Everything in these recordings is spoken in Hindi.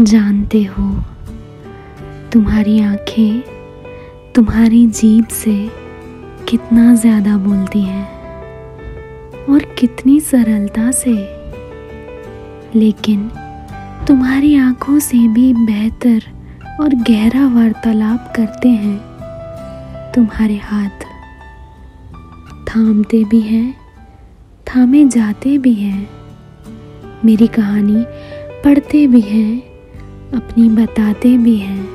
जानते हो। तुम्हारी आँखें तुम्हारी जीभ से कितना ज़्यादा बोलती हैं और कितनी सरलता से। लेकिन तुम्हारी आँखों से भी बेहतर और गहरा वार्तालाप करते हैं। तुम्हारे हाथ थामते भी हैं, थामे जाते भी हैं। मेरी कहानी पढ़ते भी हैं। अपनी बताते भी हैं।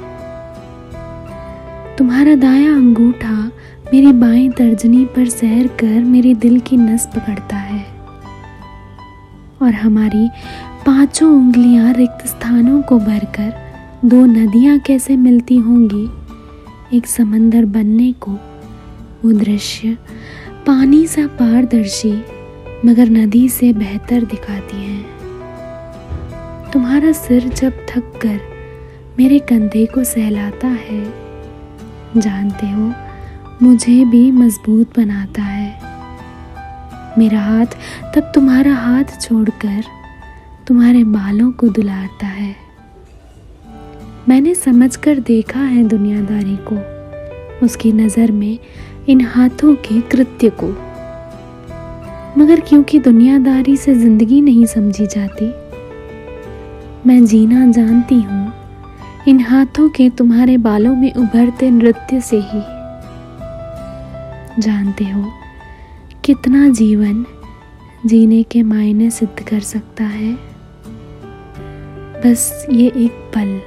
तुम्हारा दाया अंगूठा मेरी बाएँ तर्जनी पर सैर कर मेरे दिल की नस पकड़ता है। और हमारी पाँचों उंगलियाँ रिक्त स्थानों को भरकर दो नदियाँ कैसे मिलती होंगी? एक समंदर बनने को वो दृश्य पानी सा पारदर्शी, मगर नदी से बेहतर दिखाती हैं। तुम्हारा सिर जब थक कर मेरे कंधे को सहलाता है, जानते हो, मुझे भी मज़बूत बनाता है। मेरा हाथ तब तुम्हारा हाथ छोड़कर तुम्हारे बालों को दुलारता है। मैंने समझकर देखा है दुनियादारी को, उसकी नज़र में इन हाथों के कृत्य को। मगर क्योंकि दुनियादारी से ज़िंदगी नहीं समझी जाती मैं जीना जानती हूँ। इन हाथों के तुम्हारे बालों में उभरते नृत्य से ही। जानते हो, कितना जीवन जीने के मायने सिद्ध कर सकता है? बस ये एक पल,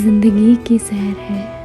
ज़िंदगी की सैर है।